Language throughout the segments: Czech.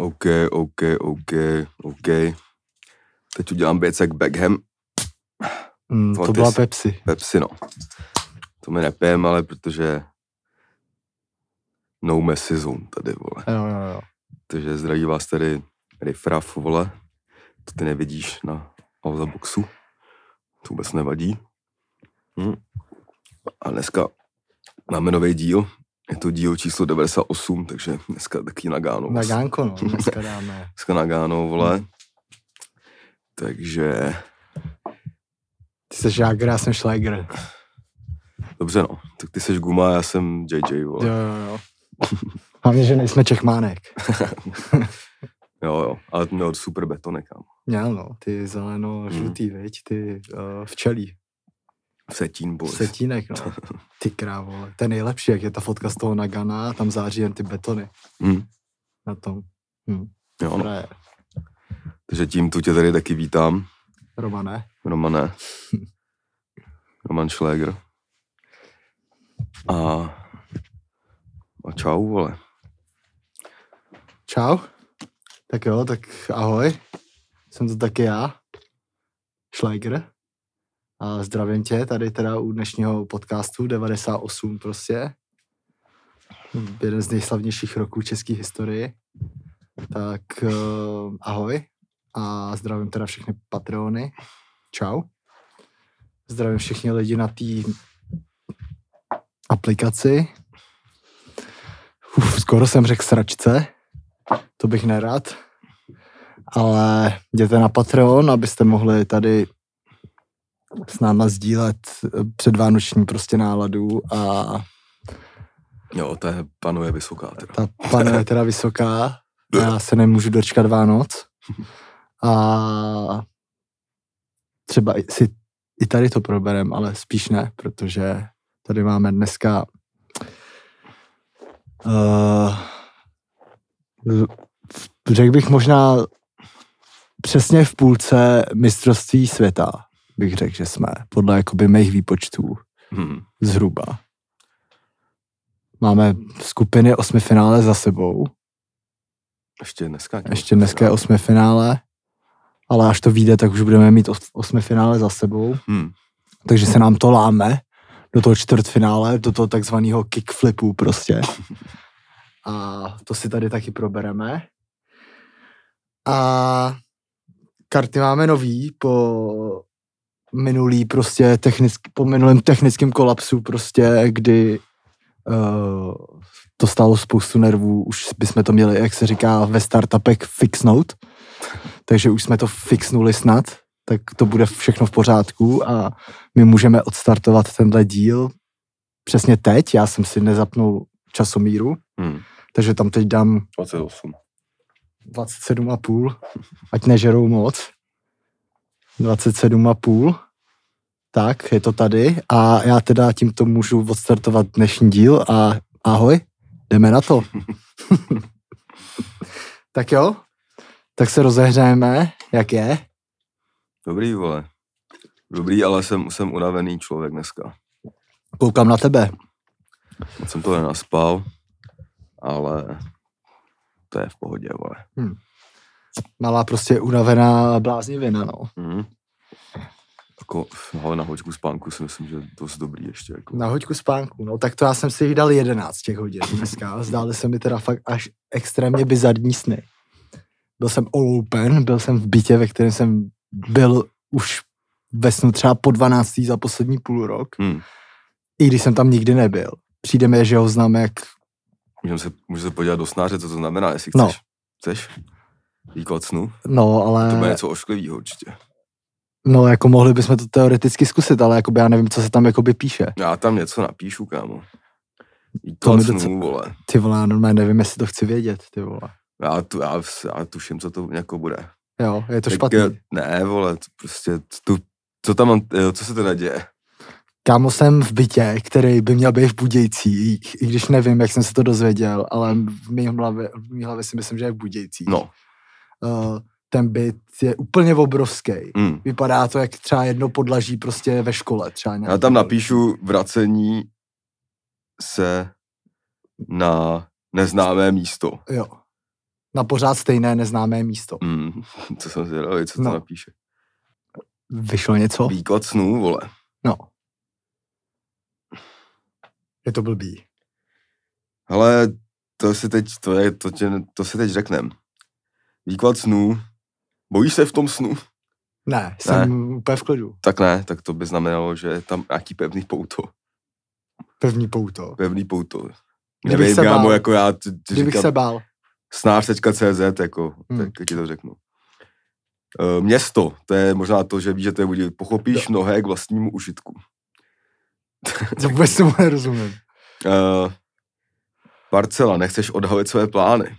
OK, OK, OK, OK. Teď udělám věc jak Beckham. Mm, to byla Pepsi. Pepsi, no. To mi nepijem, ale protože no Messi zone tady, vole. Jo, jo, jo. Takže zdraví vás tady Riffraff, vole. To ty nevidíš na Auza Boxu. To vůbec nevadí. Hm. A dneska máme nový díl. Je to díl číslo 98, takže dneska taky na Gánu. Na Gánko, no, dneska dáme. Dneska na Gánu, vole. Takže, Ty jsi Jagger, já jsem Schleiger. dobře no. Tak ty seš Guma, já jsem JJ, vole. Jo, jo, jo. Hlavně, že nejsme Čechmánek. Jo, jo. Ale to měl super betony, kam. Měl, no, ty zeleno-žlutý, Hmm. viď, ty uh, včelí. Setín boys. Setínek, no. Ty krávo, to je nejlepší, jak je ta fotka z toho Nagana, tam září jen ty betony Hm. na tom. Hm. Jo, no. Frajer. Takže tím tu tě tady taky vítám. Romane. Romane. Roman Schläger. A, a čau, vole. Čau. Tak jo, tak ahoj. Jsem to taky já, Schleiger. A zdravím tě tady teda u dnešního podcastu 98 prostě. Jeden z nejslavnějších roků české historii. Tak uh, ahoj. A zdravím teda všechny patrony. Čau. Zdravím všechny lidi na té aplikaci. Uf, skoro jsem řekl sračce. To bych nerad. Ale jděte na Patreon, abyste mohli tady s náma sdílet eh, předvánoční prostě náladu a Jo, je, panuje vysoká teda. ta panuje je teda vysoká. Já se nemůžu dočkat Vánoc. A třeba si i tady to proberem, ale spíš ne, protože tady máme dneska uh, řekl bych možná přesně v půlce mistrovství světa, bych řekl, že jsme, podle jakoby mých výpočtů Hm. zhruba. Máme skupiny osmi finále za sebou. Ještě dneska. Ještě dneska je osmi finále, ale až to vyjde, tak už budeme mít os- osmi finále za sebou. Hm. Takže se nám to láme do toho čtvrtfinále, do toho takzvaného kickflipu prostě. A to si tady taky probereme. A karty máme nový po minulý prostě technický, po minulém technickém kolapsu prostě, kdy uh, to stálo spoustu nervů, už bychom to měli, jak se říká ve startupech, fixnout. Takže už jsme to fixnuli snad, tak to bude všechno v pořádku a my můžeme odstartovat tenhle díl přesně teď. Já jsem si nezapnul časomíru, Hm. takže tam teď dám 28. 27,5, ať nežerou moc. 27,5. Tak, je to tady a já teda tímto můžu odstartovat dnešní díl a ahoj, jdeme na to. tak jo, tak se rozehřejeme, jak je. Dobrý, vole. Dobrý, ale jsem, jsem unavený člověk dneska. Koukám na tebe. Jsem to nenaspal, ale to je v pohodě, vole. Malá prostě unavená bláznivina, no. Hm. Jako, ale na hoďku spánku si myslím, že je dost dobrý ještě. Jako. Na hoďku spánku, no tak to já jsem si jich dal 11 těch hodin dneska. Zdály se mi teda fakt až extrémně bizarní sny. Byl jsem open, byl jsem v bytě, ve kterém jsem byl už ve snu třeba po 12. za poslední půl rok, Hm. i když jsem tam nikdy nebyl. Přijde mi, že ho znám jak, Můžeme se, můžeme se podívat do snáře, co to znamená, jestli No. chceš. Výklad snu? no ale, To bude něco ošklivého určitě. no jako mohli bychom to teoreticky zkusit, ale jakoby já nevím, co se tam jakoby píše. Já tam něco napíšu, kámo. To Výklad mi snů, docela- vole. Ty vole, já normálně nevím, jestli to chci vědět, ty vole. Já, tu, já, já tuším, co to jako bude. Jo, je to Tak, špatný. eh, Ne, vole, to prostě, tu, co tam mám, jo, co se teda děje? Kámo jsem v bytě, který by měl být v Budějcích, i když nevím, jak jsem se to dozvěděl, ale v mý hlavě, v mý hlavě si myslím, že je v Budějcích. No, Uh, ten byt je úplně obrovský. mm. Vypadá to jak třeba jedno podlaží prostě ve škole. Třeba já tam napíšu vracení se na neznámé místo. Jo. Na pořád stejné neznámé místo. Mm, co jsem zvědavý, co to No. napíše. Vyšlo něco? Výklad snů, vole. No. Je to blbý. Ale to si teď, to, je, to, tě, to si teď řeknem. Výklad snů. Bojíš se v tom snu? Ne, jsem úplně v klidu. Tak ne, tak to by znamenalo, že je tam nějaký pevný pouto. Pevný pouto. Pevný pouto. Kdybych Nevím, se kámo, bál. jako já ty, ty Kdybych říkám, se bál. snář.cz, jako, Hmm. tak ti to řeknu. Uh, město, to je možná to, že víš, že to je budí. Pochopíš mnohé k vlastnímu užitku. To vůbec tomu nerozumím. Uh, parcela, nechceš odhalit své plány.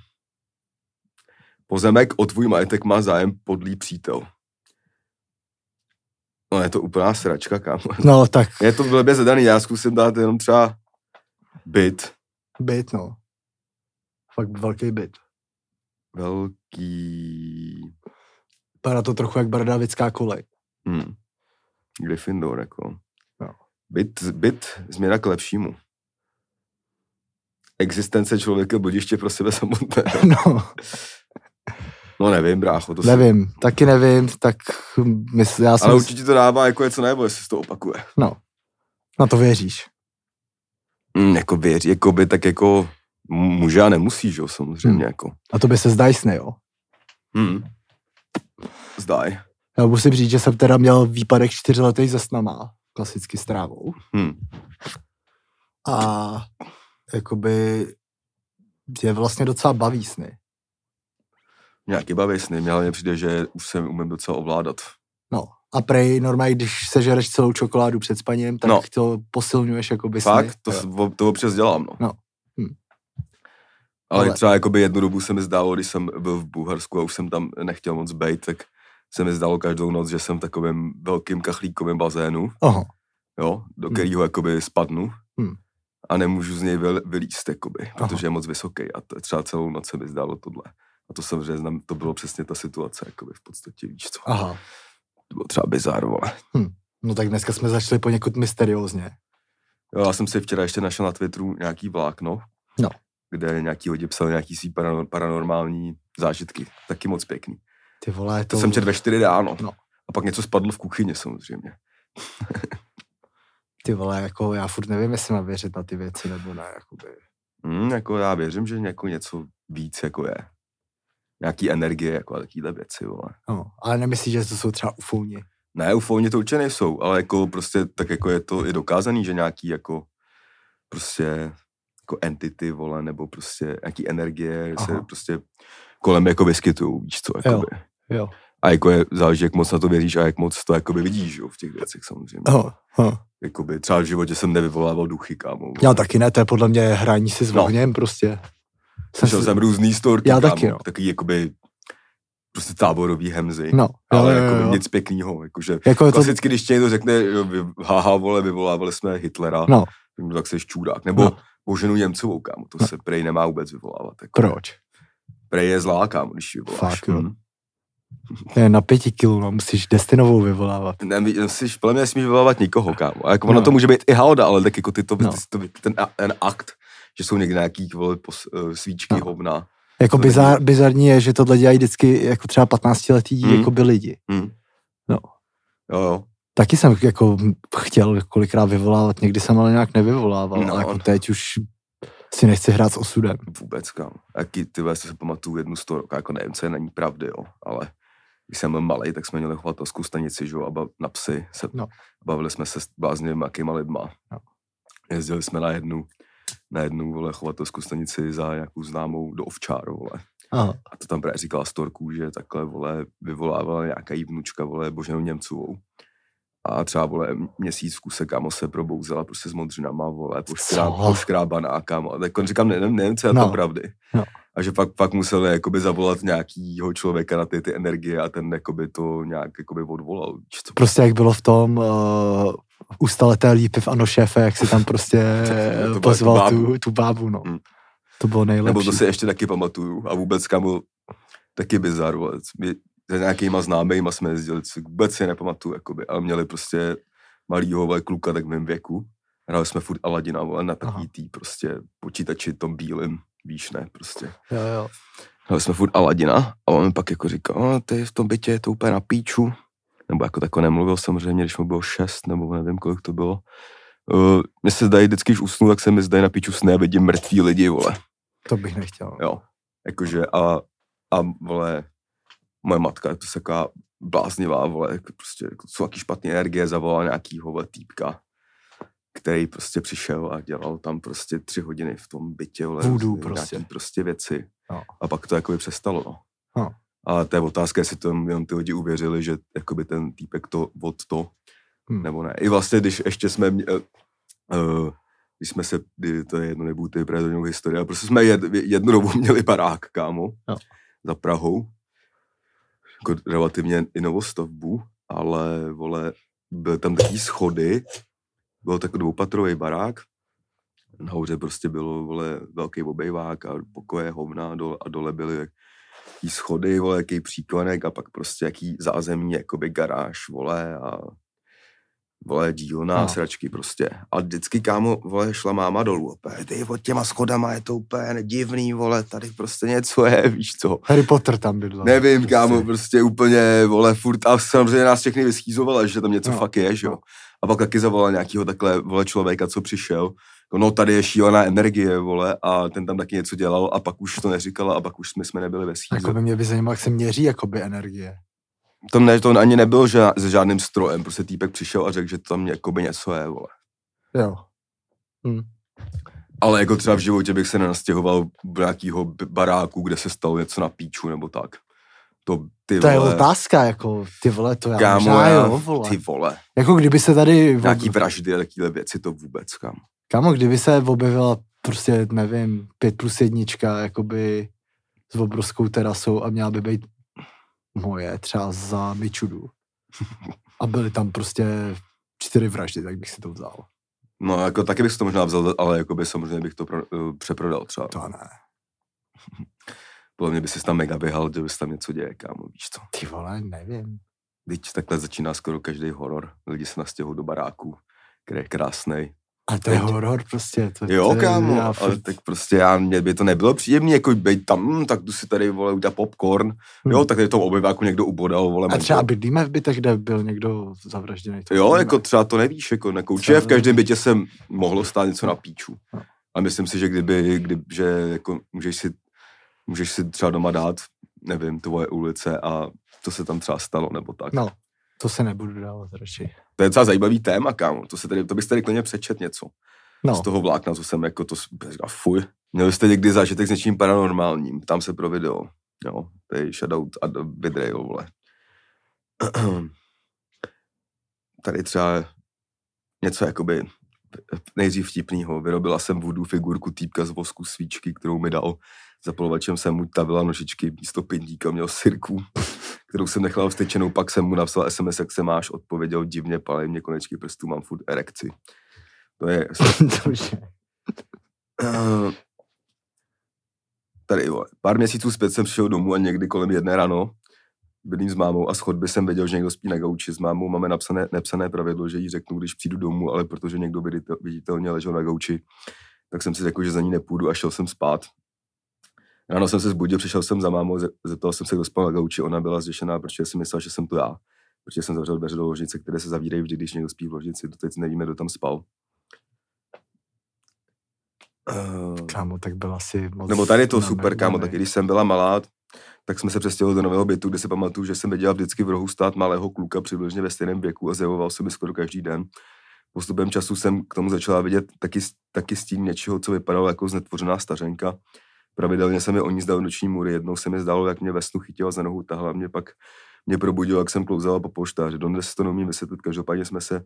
Pozemek o tvůj majetek má zájem podlý přítel. No je to úplná sračka, kámo. No tak Je to blbě zadaný, já zkusím dát jenom třeba byt. byt, no. Fakt velký byt. Velký... Vypadá to trochu jak bardavická kolej. Hmm. Gryffindor, jako. No. Byt, byt, změna k lepšímu. Existence člověka bodiště pro sebe samotné. No, No nevím, brácho, to si... nevím, taky nevím, tak mysl, já jsem, Ale určitě to dává jako něco nebo jestli se to opakuje. no, na to věříš. Mm, jako věří, jako by tak jako může a nemusí, že jo, samozřejmě, Hmm. jako. A to by se zdají sny, jo. Hmm. Zdaj. Já musím říct, že jsem teda měl výpadek čtyřletý ze snama, klasicky s trávou. Hmm. A jakoby je vlastně docela baví sny. Nějaký baví sny, mě hlavně přijde, že už se umím docela ovládat. No. A prej normálně, když sežereš celou čokoládu před spaním, tak no. To posilňuješ jakoby sny. Fakt, to, Jo. s- to občas dělám, no. No. Hm. Ale, Ale- třeba jakoby jednu dobu se mi zdálo, když jsem byl v Bulharsku a už jsem tam nechtěl moc být, tak se mi zdálo každou noc, že jsem v takovém velkým kachlíkovém bazénu, Aha. jo, do Hm. kterého jakoby spadnu Hm. a nemůžu z něj vyl- vylíst, jakoby, protože je moc vysoký a to, třeba celou noc se mi zdálo tohle. A to samozřejmě znám, to bylo přesně ta situace, jakoby v podstatě, víš co. Aha. To bylo třeba bizar, vole. No tak dneska jsme začali poněkud mysteriózně. Jo, já jsem si včera ještě našel na Twitteru nějaký vlákno, No. kde nějaký lidi psal nějaký svý paranor- paranormální zážitky. Taky moc pěkný. Ty vole, To to... jsem četl ve 4 ráno. No. A pak něco spadlo v kuchyni samozřejmě. Ty vole, jako já furt nevím, jestli mám věřit na ty věci, nebo ne, jakoby. Hmm, jako já věřím, že jako něco víc jako je. Nějaký energie, jako a takovýhle věci, vole. No, ale nemyslíš, že to jsou třeba ufouni? Ne, ufoni to určitě nejsou, ale jako prostě tak jako je to i dokázaný, že nějaký jako prostě jako entity, vole, nebo prostě nějaký energie se Aha. prostě kolem jako vyskytují, víš co, jakoby. Jo. A jako je, záleží, jak moc na to věříš a jak moc to jakoby vidíš, jo, v těch věcech samozřejmě. Oh, oh. Jakoby třeba v životě jsem nevyvolával duchy, kámo. Já taky ne, to je podle mě hraní si s No. ohněm prostě. Slyšel si- jsem různý storky, Já taky, no. Takový jakoby prostě táborový hemzy. No, ale jo, jo, jako jo. nic pěknýho, jakože Jako je to, klasicky, když tě někdo řekne, jo, vy, haha, vole, vyvolávali jsme Hitlera, no, no. tak jsi čůrák, nebo No. no. Boženu Němcovou, kámo, to No. se prej nemá vůbec vyvolávat. Jako. proč? Prej je zlá, kámo, když ji vyvoláš. Fakt, jo. Hm. To je na pěti kilo, no, musíš Destinovou vyvolávat. Ne, my- jsi, podle mě nesmíš vyvolávat nikoho, kámo. A jako ono No. to může být i halda, ale tak jako ty to, No. ty, to ten, ten, akt, že jsou někde nějaký vole, pos, uh, svíčky, No. no. hovna. Jako To bizar, není- bizarní je, že tohle dělají vždycky jako třeba 15 letý Hmm. jako by lidi. Hm. No. Jo, jo. Taky jsem jako chtěl kolikrát vyvolávat, někdy jsem ale nějak nevyvolával, No. no. ale jako teď už si nechci hrát s osudem. Vůbec, kámo. Jaký, ty vole, si pamatuju jednu storku, jako nevím, co je na ní pravdy, jo, ale když jsem byl malý, tak jsme měli chovatelskou stanici, že jo, a na psy se No. bavili jsme se s bláznivými jakýma lidma. No. Jezdili jsme na jednu, na jednu, vole, chovatelskou stanici za nějakou známou do ovčáru, vole. Aha. A to tam právě říkala storku, že takhle, vole, vyvolávala nějaká jí vnučka, vole, Boženou Němcovou. A třeba, vole, měsíc v kuse, kámo, se probouzela prostě s modřinama, vole, poškrábaná, kámo. A tak on říkám, ne, nevím, nevím, co je No. to pravdy. No. A že pak, pak museli jakoby zavolat nějakýho člověka na ty, ty energie a ten jakoby to nějak jakoby odvolal. co? Prostě jak bylo v tom uh, ustaleté lípy v Ano šéfe, jak si tam prostě To bylo pozval tu tu, bábu. tu bábu, no. Mm. To bylo nejlepší. Nebo to si ještě taky pamatuju. A vůbec, kámo, taky bizar, vole. My za nějakýma známejma jsme jezdili, co vůbec si nepamatuju, jakoby, ale měli prostě malýho vole, kluka tak v mém věku. Hráli jsme furt Aladina, vole, na Aha. takový tý prostě počítači tom bílým, víš, ne, prostě. Jo, jo. ale jsme furt Aladina a on mi pak jako říkal, no, ty v tom bytě je to úplně na píču. Nebo jako tako nemluvil samozřejmě, když mu bylo šest, nebo nevím, kolik to bylo. Uh, mně se zdají, vždycky, když usnu, tak se mi zdají na píču sny a vidím mrtvý lidi, vole. To bych nechtěl. Jo. Jakože a, a vole, moje matka je to taková bláznivá, vole, jako prostě jako jsou taky špatné energie, zavolala nějakýho vole, týpka, který prostě přišel a dělal tam prostě tři hodiny v tom bytě, vole, Voodoo prostě. nějaký prostě věci. No. A pak to jakoby přestalo, no. No. A to je otázka, jestli to jenom ty lidi uvěřili, že jakoby ten týpek to od to, Hmm. nebo ne. I vlastně, když ještě jsme, mě- eh, když jsme se, to je jedno, nebudu ty do historie, ale prostě jsme jed, jednu dobu měli barák, kámo, Jo. za Prahou, jako relativně i novostavbu, ale, vole, byly tam takový schody, byl takový dvoupatrový barák, nahoře prostě bylo, vole, velký obejvák a pokoje hovna a dole, a dole byly jaký schody, vole, jaký příklenek a pak prostě jaký zázemí, jakoby garáž, vole, a vole, dílna No. sračky prostě. A vždycky, kámo, vole, šla máma dolů. Opět, ty pod těma schodama je to úplně divný, vole, tady prostě něco je, víš co. Harry Potter tam bydlel. Nevím, prostě. kámo, prostě úplně, vole, furt, a samozřejmě nás všechny vyschýzovala, že tam něco No, fakt je, že jo. no. A pak taky zavolal nějakýho takhle, vole, člověka, co přišel. No, tady je šílená energie, vole, a ten tam taky něco dělal a pak už to neříkala a pak už jsme, jsme nebyli ve schýze. Jako by mě by zajímalo, jak se měří jakoby energie. To, ne, to ani nebylo že, se žádným strojem, prostě týpek přišel a řekl, že tam jakoby něco je, vole. Jo. Ale jako třeba v životě bych se nenastěhoval do nějakého baráku, kde se stalo něco na píču nebo tak. To, ty To je vole, otázka, jako ty vole, to já kámo, možná já, jo, vole. ty vole. Jako kdyby se tady, Nějaký vraždy a takové věci, to vůbec, kam. Kámo, kdyby se objevila prostě, nevím, pět plus jednička, jakoby s obrovskou terasou a měla by být moje třeba za Mičudu. A byly tam prostě čtyři vraždy, tak bych si to vzal. No, jako taky bych si to možná vzal, ale jako by samozřejmě bych to pro, uh, přeprodal třeba. To ne. Podle mě by si tam mega běhal, že by se tam něco děje, kámo, víš co. Ty vole, nevím. Teď takhle začíná skoro každý horor. Lidi se nastěhují do baráků, který je krásný. Ale to je horor prostě. To, Jo, to je, kámo, já ale tak prostě já, mě by to nebylo příjemné, jako být tam, tak jdu si tady, vole, udělat popcorn. Hmm. Jo, tak tady v tom obyváku někdo ubodal, vole, A manžel. třeba bydlíme v bytech, kde byl někdo zavražděný. to Jo, nevíme. jako třeba to nevíš, jako. Třeba V každém bytě se mohlo stát něco na píču. No. A myslím si, že kdyby, kdyby že jako můžeš si, můžeš si třeba doma dát, nevím, tvoje ulice a to se tam třeba stalo, nebo tak. No, to se nebudu dávat radši. To je docela zajímavý téma, kámo. To, se tady, to bys tady klidně přečet něco. No, Z toho vlákna, co jsem jako to, říkal, fuj. Měli jste někdy zážitek s něčím paranormálním, tam se pro video. Jo, to je shoutout a Vidrail, vole. Tady třeba něco jakoby nejdřív vtipnýho. Vyrobila jsem voodoo figurku týpka z vosku svíčky, kterou mi dal. Zapalovačem jsem mu tavila nožičky, místo pindíka měl sirku, kterou jsem nechal vstyčenou, pak jsem mu napsal SMS, jak se máš, odpověděl divně, palej mě konečky prstů, mám furt erekci. To je. Eh, tady, vole, pár měsíců zpět jsem přišel domů a někdy kolem jedné ráno bydlím s mámou a z chodby jsem věděl, že někdo spí na gauči. S mámou máme napsané, nepsané pravidlo, že jí řeknu, když přijdu domů, ale protože někdo viditel, viditelně ležel na gauči, tak jsem si řekl, že za ní nepůjdu a šel jsem spát. Ráno jsem se zbudil, přišel jsem za mámou, ze- zeptal jsem se, kdo spal na gauči, ona byla zděšená, protože si myslela, že jsem to já. Protože jsem zavřel dveře do ložnice, které se zavírají vždy, když někdo spí v ložnici. Doteď nevíme, kdo tam spal. Uh, Kámo, tak byl asi moc... nebo tady je to super, kámo, taky když jsem byla malá, tak jsme se přestěhovali do nového bytu, kde si pamatuju, že jsem viděla vždycky v rohu stát malého kluka přibližně ve stejném věku a zjevoval se mi skoro každý den. Postupem času jsem k tomu začala vidět taky, taky stín něčeho, co vypadalo jako znetvořená stařenka. Pravidelně se mi o ní zdal noční můry. Jednou se mi zdálo, jak mě ve snu chytila za nohu, tahla mě pak mě probudil, jak jsem klouzala po poštáři. Dodnes si to neumím vysvětlit, každopádně jsme se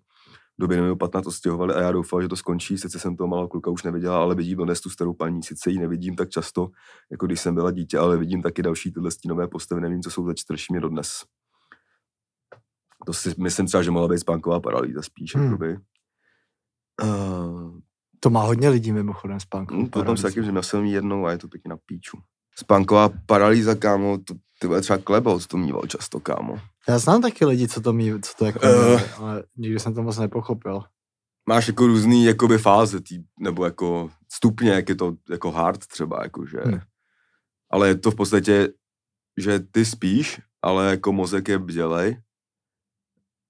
do Benjamin 15 odstěhovali a já doufal, že to skončí. Sice jsem toho malého kluka už neviděla, ale vidím dodnes tu starou paní. Sice ji nevidím tak často, jako když jsem byla dítě, ale vidím taky další tyhle stínové postavy. Nevím, co jsou za čtrší mě dodnes. To si myslím třeba, že mohla být spánková paralýza spíš. Hmm. Hmm. Uh, To má hodně lidí mimochodem spánku. Mm, potom se taky, že měl jednou a je to pěkně na píču. Spánková paralýza, kámo, to, ty vole třeba klebot to mýval často, kámo. Já znám taky lidi, co to mí, co to jako uh. ale nikdy jsem to moc nepochopil. Máš jako různý jakoby fáze, tý, nebo jako stupně, jak je to jako hard třeba, jakože Hmm. ale je to v podstatě, že ty spíš, ale jako mozek je bdělej,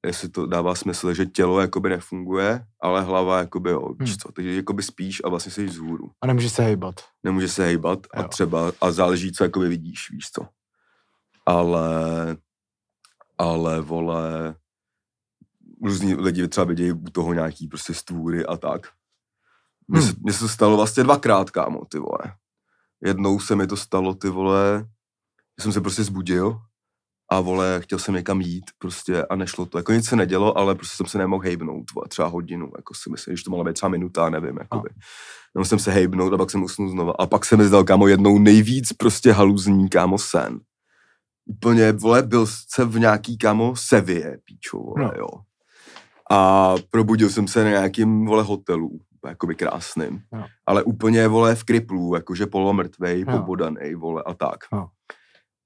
jestli to dává smysl, že tělo jakoby nefunguje, ale hlava jakoby jo, Hmm. co, takže jakoby spíš a vlastně jsi vzhůru. A nemůže se hejbat. Nemůže se hejbat a Jo. třeba, a záleží, co jakoby vidíš, víš co. Ale, ale vole, různí lidi třeba vidějí u toho nějaký prostě stvůry a tak. Mně se, Hmm. mně se to stalo vlastně dvakrát, kámo, ty vole. Jednou se mi to stalo, ty vole, jsem se prostě zbudil a vole, chtěl jsem někam jít prostě a nešlo to. Jako nic se nedělo, ale prostě jsem se nemohl hejbnout, vole, třeba hodinu, jako si myslím, že to mohla být třeba minuta, nevím, jakoby. Nemohl jsem se hejbnout a pak jsem usnul znova. A pak se mi zdal, kámo, jednou nejvíc prostě haluzní, kámo, sen. Úplně, vole, byl jsem v nějaký, kámo, Sevě, píčo, vole, No. jo. A probudil jsem se na nějakým, vole, hotelu, jakoby krásným. Jo. Ale úplně, vole, v kriplu, jakože polomrtvej, Jo. pobodanej, vole, a tak. Jo.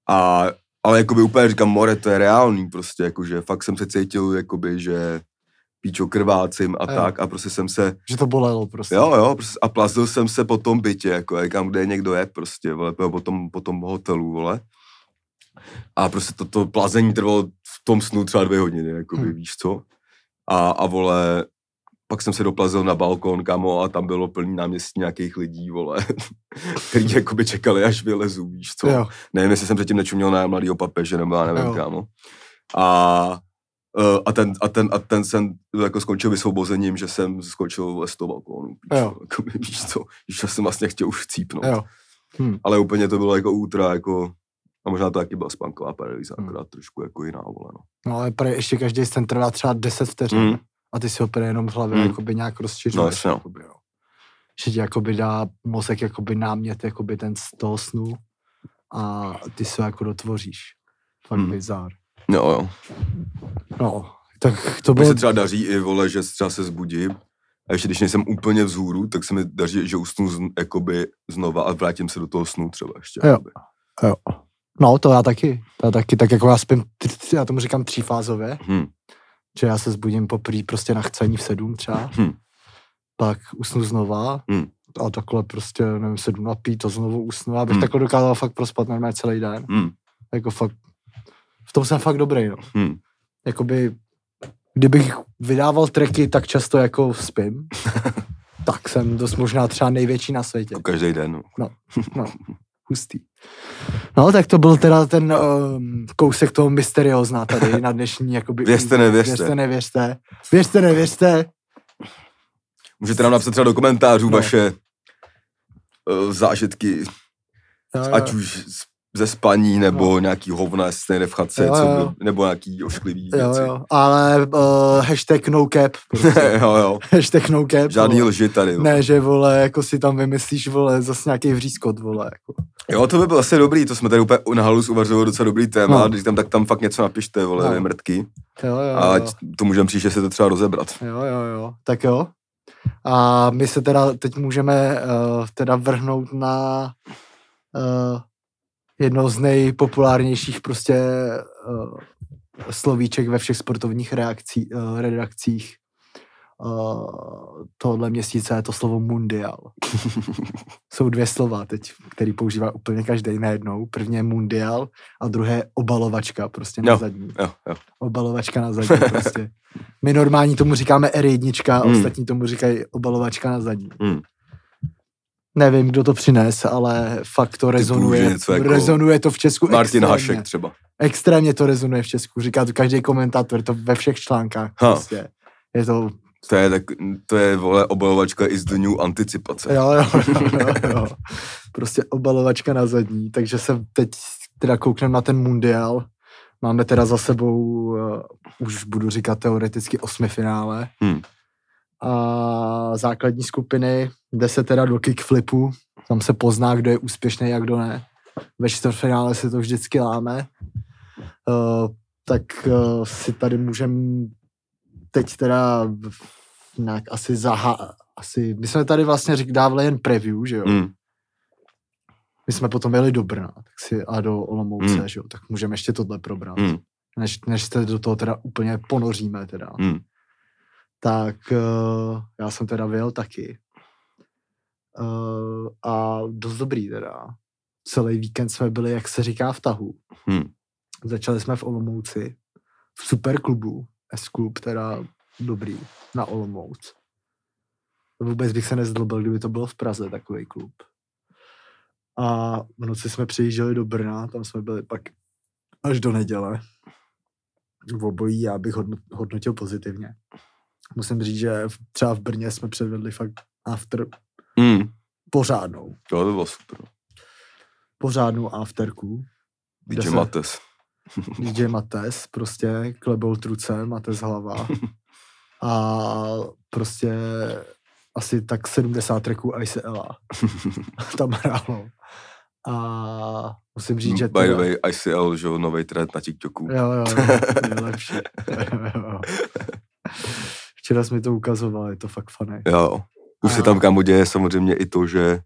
A, ale jakoby úplně říkám, more, to je reálný prostě, jakože fakt jsem se cítil, jakoby, že píčo krvácím a Jo. tak a prostě jsem se, Že to bolelo prostě. jo, jo, prostě, a plazil jsem se po tom bytě, jako říkám, kde někdo je prostě, vole, po tom, po tom hotelu, vole. A prostě to, to plazení trvalo v tom snu třeba dvě hodiny, jakoby, Hmm. víš co. A, a vole, pak jsem se doplazil na balkon, kamo, a tam bylo plný náměstí nějakých lidí, vole, který jakoby čekali, až vylezu, víš co. Jo. Nevím, jestli jsem předtím nečuměl na mladýho papeže, nebo já nevím, Jo. kámo. A, eh, a, ten, a, ten, a ten jsem jako skončil vysvobozením, že jsem skočil vole, z toho balkónu. Jo. jako, víš co, že jsem vlastně chtěl už chcípnout. Jo. Hm. Ale úplně to bylo jako útra, jako, a možná to taky byla spánková paralýza, Hmm. akorát trošku jako jiná, vole, no. No ale pre, ještě každý sen trvá třeba 10 vteřin. Mm. A ty si ho prý jenom v hlavě Mm. jakoby nějak rozšiřuješ. No, no. jakoby, jo. Že ti jakoby dá mozek jakoby námět jakoby ten z toho snu a ty se jako dotvoříš. Fakt Mm. bizár. Jo, jo. No, tak to Mně bylo... se třeba daří i, vole, že třeba se zbudím a ještě když nejsem úplně vzhůru, tak se mi daří, že usnu z, jakoby znova a vrátím se do toho snu třeba ještě. Jo. jakoby. Jo. No, to já taky. To já taky, tak jako já spím, já tomu říkám třífázově, Hm. Že já se zbudím poprvé prostě na chcení v sedm třeba, Hm. pak usnu znova Hm. a takhle prostě, nevím, sedm na pít, to znovu usnu, abych Hm. takhle dokázal fakt prospat normálně celý den. Hm. Jako fakt, v tom jsem fakt dobrý, no. Hm. Jakoby, kdybych vydával tracky tak často jako spím, tak jsem dost možná třeba největší na světě. Každý den. No. No, hustý. No, tak to byl teda ten um, kousek toho mysteriózna tady na dnešní, jakoby... Věřte, nevěřte. Věřte, nevěřte. Věřte, nevěřte. Můžete nám napsat třeba do komentářů No. no. vaše uh, zážitky, jo. ať už z- ze spaní, nebo no. nějaký hovna, jestli jste v chatce, Jo, co, jo. nebo nějaký ošklivý Jo, věci. jo. Ale uh, hashtag no cap. Prostě. jo, jo. hashtag no cap. Žádný vole. lži tady. Ne. Ne, že vole, jako si tam vymyslíš, vole, zase nějaký vřízkot, vole. Jako. Jo, to by bylo asi dobrý, to jsme tady úplně na halus uvařili docela dobrý téma, No. no. když tam, tak tam fakt něco napište, vole, No. no. mrtky. Jo, jo, A jo. to můžeme příště se to třeba rozebrat. Jo, jo, jo. Tak jo. A my se teda teď můžeme uh, teda vrhnout na uh, jedno z nejpopulárnějších prostě uh, slovíček ve všech sportovních reakcí, uh, redakcích uh, tohle měsíce je to slovo mundial. Jsou dvě slova teď, který používá úplně každý najednou. První je mundial a druhé je obalovačka, prostě na Jo. zadní Jo, jo. obalovačka na zadní prostě. My normální tomu říkáme R1 a Hmm. ostatní tomu říkají obalovačka na zadní. Hmm. Nevím, kdo to přines, ale fakt to rezonuje. něco jako rezonuje to v Česku Martin extrémně. Hašek třeba. Extrémně to rezonuje v Česku. Říká to každý komentátor, to ve všech článkách. Ha. Prostě. Je to, To je, tak, to je, vole, obalovačka is the new anticipace. jo, jo, jo, jo, jo. Prostě obalovačka na zadní. Takže se teď teda koukneme na ten mundial. Máme teda za sebou, uh, už budu říkat teoreticky osmifinále. Hmm. A základní skupiny jde se teda do kickflipu, tam se pozná, kdo je úspěšný a kdo ne. Ve čtvrtfinále se to vždycky láme. Uh, tak uh, si tady můžeme teď teda nějak asi zaha... Asi, my jsme tady vlastně řík, dávali jen preview, že jo? Hmm. My jsme potom jeli do Brna tak si, a do Olomouce, Hmm. že jo? Tak můžeme ještě tohle probrat. Hmm. Než, než se do toho teda úplně ponoříme teda. Hmm. Tak uh, já jsem teda vyjel taky. Uh, a dost dobrý teda. celý víkend jsme byli, jak se říká, v tahu. Hm. Začali jsme v Olomouci, v superklubu, S-klub, teda dobrý, na Olomouc. Vůbec bych se nezdlbil, kdyby to bylo v Praze, takový klub. A v noci jsme přijížděli do Brna, tam jsme byli pak až do neděle. V obojí já bych hodno- hodnotil pozitivně. Musím říct, že třeba v Brně jsme předvedli fakt after Hm. pořádnou. Jo, to bylo super. Pořádnou afterku. DJ se- Mates. DJ Mates, prostě klebou truce, Mates hlava. A prostě asi tak 70 tracků ICLA tam hrálo. A musím říct, že By the way, ICL, že jo, nový trend na TikToku. Jo, jo, jo, nejlepší. Jo, jo. Včera jsi mi to ukazoval, je to fakt funny. Jo. Už se A- tam kámo děje samozřejmě i to, že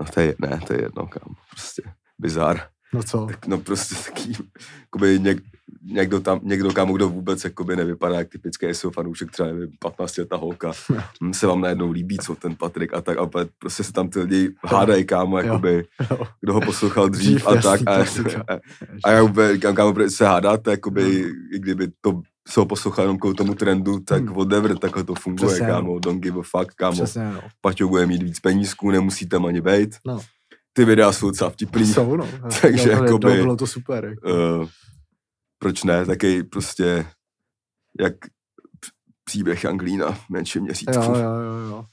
no to je, ne, to je jedno, kámo, prostě bizar. No co? Tak no prostě taký, jakoby něk, někdo tam, někdo kámo, kdo vůbec jakoby nevypadá jak typický SEO fanoušek, třeba nevím, 15 letá holka, hm, se vám najednou líbí, co ten Patrik a tak, a prostě se tam ty lidi hádají, kámo, jakoby, Jo. kdo ho poslouchal dřív, Dřív, a tak, jasný, a, klasika. a, a já úplně říkám, kámo, proč se hádáte, jakoby, i kdyby to se ho poslouchal jenom kvůli tomu trendu, tak Hmm. whatever, takhle to funguje, Přesně, no. kámo, don't give a fuck, kámo. Přesně, no. Paťo bude mít víc penízků, nemusí tam ani bejt. No. Ty videa jsou docela vtipný. Jsou, no. Takže no, jakoby- no, bylo to super. Jako. Uh, proč ne, taky prostě jak příběh Anglína, menší měřítku. Jo, jo, jo, jo.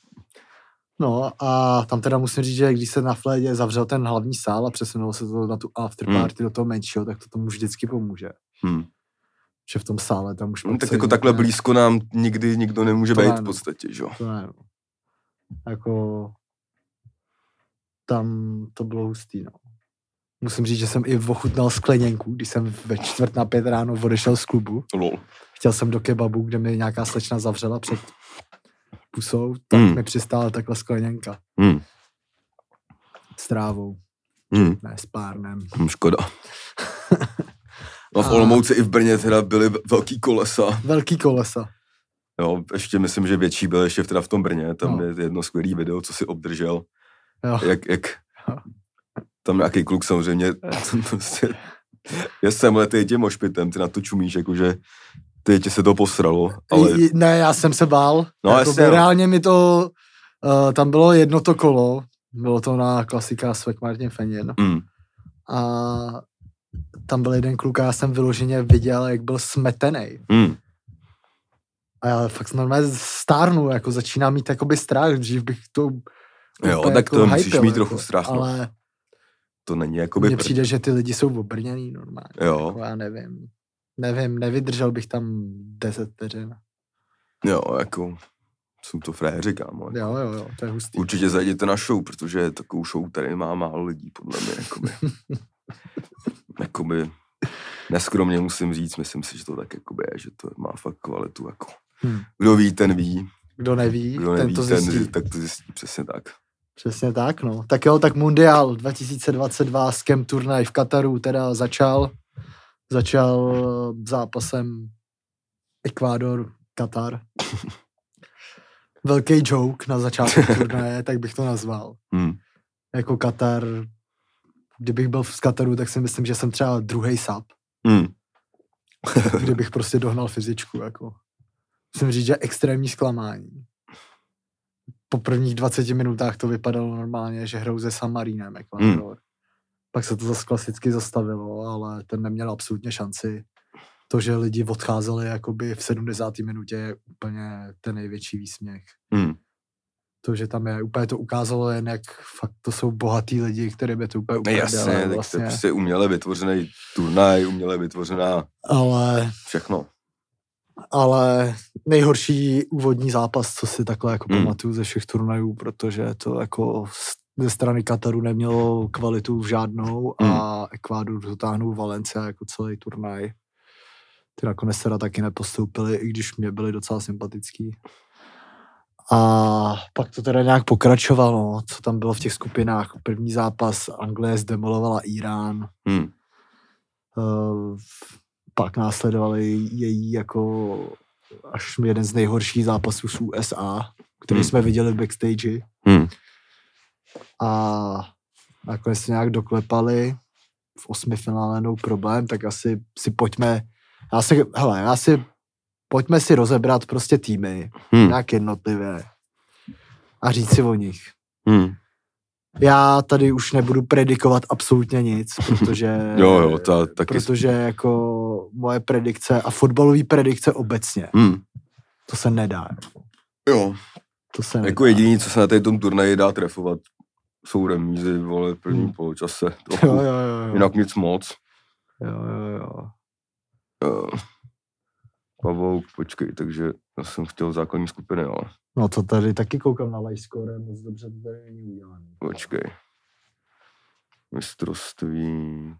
No a tam teda musím říct, že když se na Flédě zavřel ten hlavní sál a přesunulo se to na tu afterparty do toho menšího, tak to tomu vždycky pomůže. Hmm. Že v tom sále tam už... No, tak jako takhle ne- blízko nám nikdy nikdo nemůže To být ne, v no. podstatě, že jo. To ne, no. Jako tam to bylo hustý, no. Musím říct, že jsem i ochutnal skleněnku, když jsem ve čtvrt na pět ráno odešel z klubu. Lol. Chtěl jsem do kebabu, kde mi nějaká slečna zavřela před pusou, tak Hmm. mi přistála takhle skleněnka Hmm. s trávou, Hmm. ne s párnem. Hm, škoda. No v A- Olomouci i v Brně teda byly velký kolesa. Velký kolesa. Jo, ještě myslím, že větší byl ještě teda v tom Brně. Tam No. je jedno skvělý video, co si obdržel. Jo. jak, jak Jo. tam nějaký kluk samozřejmě prostě je sem letý tím ošpitem, ty na to čumíš, jakože ty tě se to posralo, ale ne, já jsem se bál. No, jako jasně, no. reálně mi to, uh, tam bylo jedno to kolo, bylo to na klasika Svek Martin Fenin mm, a tam byl jeden kluk a já jsem vyloženě viděl, jak byl smetený. mm, A já fakt normálně stárnu, jako začínám mít jakoby strach, dřív bych to Jo, tak to musíš hypil, mít trochu strach, no. Ale to není jakoby mně přijde, že ty lidi jsou obrněný normálně. Jo. Jako já nevím. Nevím, nevydržel bych tam 10 vteřin. jo, jako jsou to fréři, kámo. Jo, jo, jo, to je hustý. Určitě zajděte na show, protože takovou show tady má málo lidí, podle mě, jakoby. jakoby neskromně musím říct, myslím si, že to tak jakoby je, že to má fakt kvalitu, jako. Hm. Kdo ví, ten ví, Kdo neví, kdo ten neví, to ten, zjistí. tak to zjistí přesně tak. Přesně tak, no. Tak jo, tak Mundial 2022 Scam turnaj v Kataru teda začal. Začal eh, zápasem Ekvádor, Katar. Velký joke na začátku turnaje, tak bych to nazval. Hmm. Jako Katar, kdybych byl z Kataru, tak si myslím, že jsem třeba druhý sap, Hmm. kdybych prostě dohnal fyzičku, jako. Musím říct, že extrémní zklamání. Po prvních 20 minutách to vypadalo normálně, že hrou se Samarínem Ekvádor. Hmm. Pak se to zase klasicky zastavilo, ale ten neměl absolutně šanci. To, že lidi odcházeli jakoby v 70. minutě je úplně ten největší výsměch. Hmm. To, že tam je, úplně to ukázalo jen, jak fakt to jsou bohatý lidi, který by to úplně uprdele jasně, tak to vlastně. je prostě uměle vytvořený turnaj, uměle vytvořená Ale všechno. ale nejhorší úvodní zápas, co si takhle jako Hmm. hmm. pamatuju ze všech turnajů, protože to jako ze strany Kataru nemělo kvalitu žádnou a Ekvádor dotáhnul Valencia jako celý turnaj. Ty nakonec teda taky nepostoupili, i když mě byli docela sympatický. A pak to teda nějak pokračovalo, co tam bylo v těch skupinách. První zápas Anglie zdemolovala Irán, Hmm. Uh, pak následovali její jako až jeden z nejhorších zápasů z USA, který Hmm. jsme viděli v backstage. Hmm. A nakonec se nějak doklepali v osmi finále no problém, tak asi si pojďme, já si, hele, já si, pojďme si rozebrat prostě týmy, Hmm. nějak jednotlivě a říct si o nich. Hmm. Já tady už nebudu predikovat absolutně nic, protože, Jo, jo, ta, taky. protože jako moje predikce a fotbalové predikce obecně, Hmm. to se nedá. jako. Jo, To se nedá. jako jediný, co se na tady tom turnaji dá trefovat, jsou remízy, vole, v prvním Hmm. poločase. Jo, Trochu. jo, jo, jo. Jinak nic moc. jo, jo, jo. Uh, Pavouk, počkej, takže já jsem chtěl základní skupiny, ale No to tady taky koukám na live score, moc dobře to tady není udělané. počkej. Mistrovství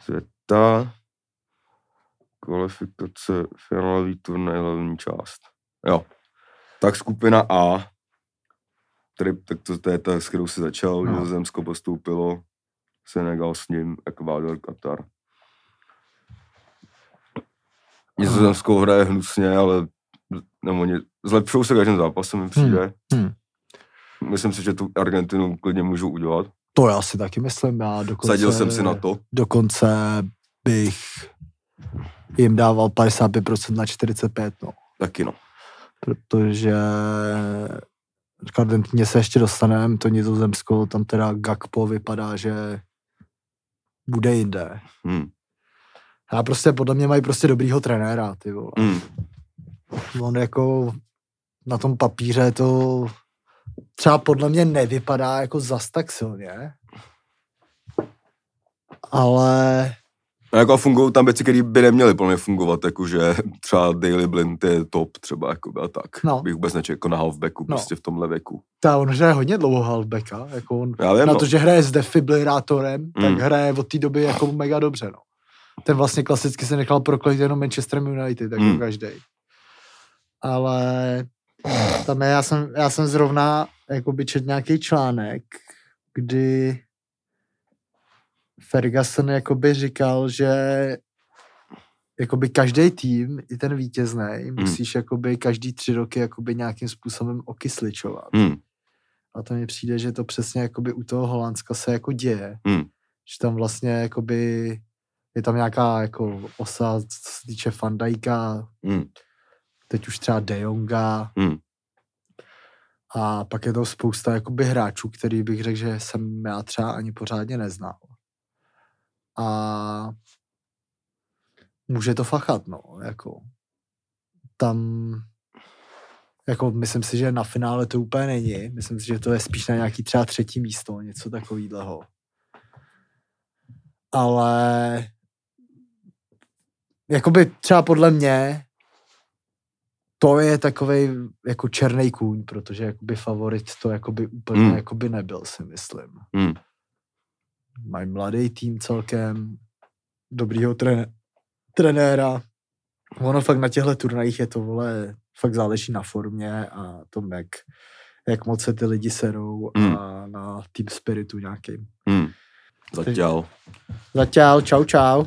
světa, kvalifikace, finálový turnaj, hlavní část. Jo. Tak skupina A, tady, tak to, to je ta, s kterou si začal, No. že Zemsko postoupilo, Senegal s ním, Ekvádor, Katar. Nizozemsko hraje hnusně, ale nebo oni zlepšou se každým zápasem, mi přijde. hmm. Myslím si, že tu Argentinu klidně můžou udělat. To já si taky myslím, já dokonce, Sadil jsem si na to. dokonce bych jim dával 55% na 45, no. Taky no. Protože k Argentině se ještě dostaneme, to Nizozemsko, tam teda Gakpo vypadá, že bude jinde. Hmm. A prostě podle mě mají prostě dobrýho trenéra, ty vole. Hmm. On jako na tom papíře to třeba podle mě nevypadá jako zas tak silně. Ale A jako fungují tam věci, které by neměly plně fungovat, jakože třeba Daily Blind je top třeba, jako a tak. No. Bych vůbec nečekal jako na halfbacku, No. prostě v tomhle věku. ta on hraje hodně dlouho halfbacka, jako on, Já vím, na no. to, že hraje s defibrilátorem, mm. tak Mm. hraje od té doby jako mega dobře, no. Ten vlastně klasicky se nechal proklejit jenom Manchester United, jako Mm. každý. Ale tam je, já jsem, já jsem zrovna jakoby čet nějaký článek, kdy Ferguson jakoby říkal, že jakoby každý tým, i ten vítězný, musíš jakoby každý tři roky jakoby nějakým způsobem okysličovat. Hmm. A to mi přijde, že to přesně jakoby u toho Holandska se jako děje. Hmm. Že tam vlastně jakoby je tam nějaká jako osa, co se týče Fandajka, Hmm. teď už třeba De Jonga Hmm. a pak je to spousta jakoby hráčů, který bych řekl, že jsem já třeba ani pořádně neznal. A může to fachat, no, jako tam jako myslím si, že na finále to úplně není. Myslím si, že to je spíš na nějaký třeba třetí místo, něco takového. Ale jakoby třeba podle mě to je takový jako černý kůň, protože jakoby favorit to jakoby úplně Hmm. jakoby nebyl, si myslím. Hmm. Mají mladý tým celkem, dobrýho trené- trenéra. Ono fakt na těchto turnajích je to, vole, fakt záleží na formě a tom, jak, jak moc se ty lidi serou Hmm. a na team spiritu nějakým. Hmm. Zatím. Zatím, čau čau.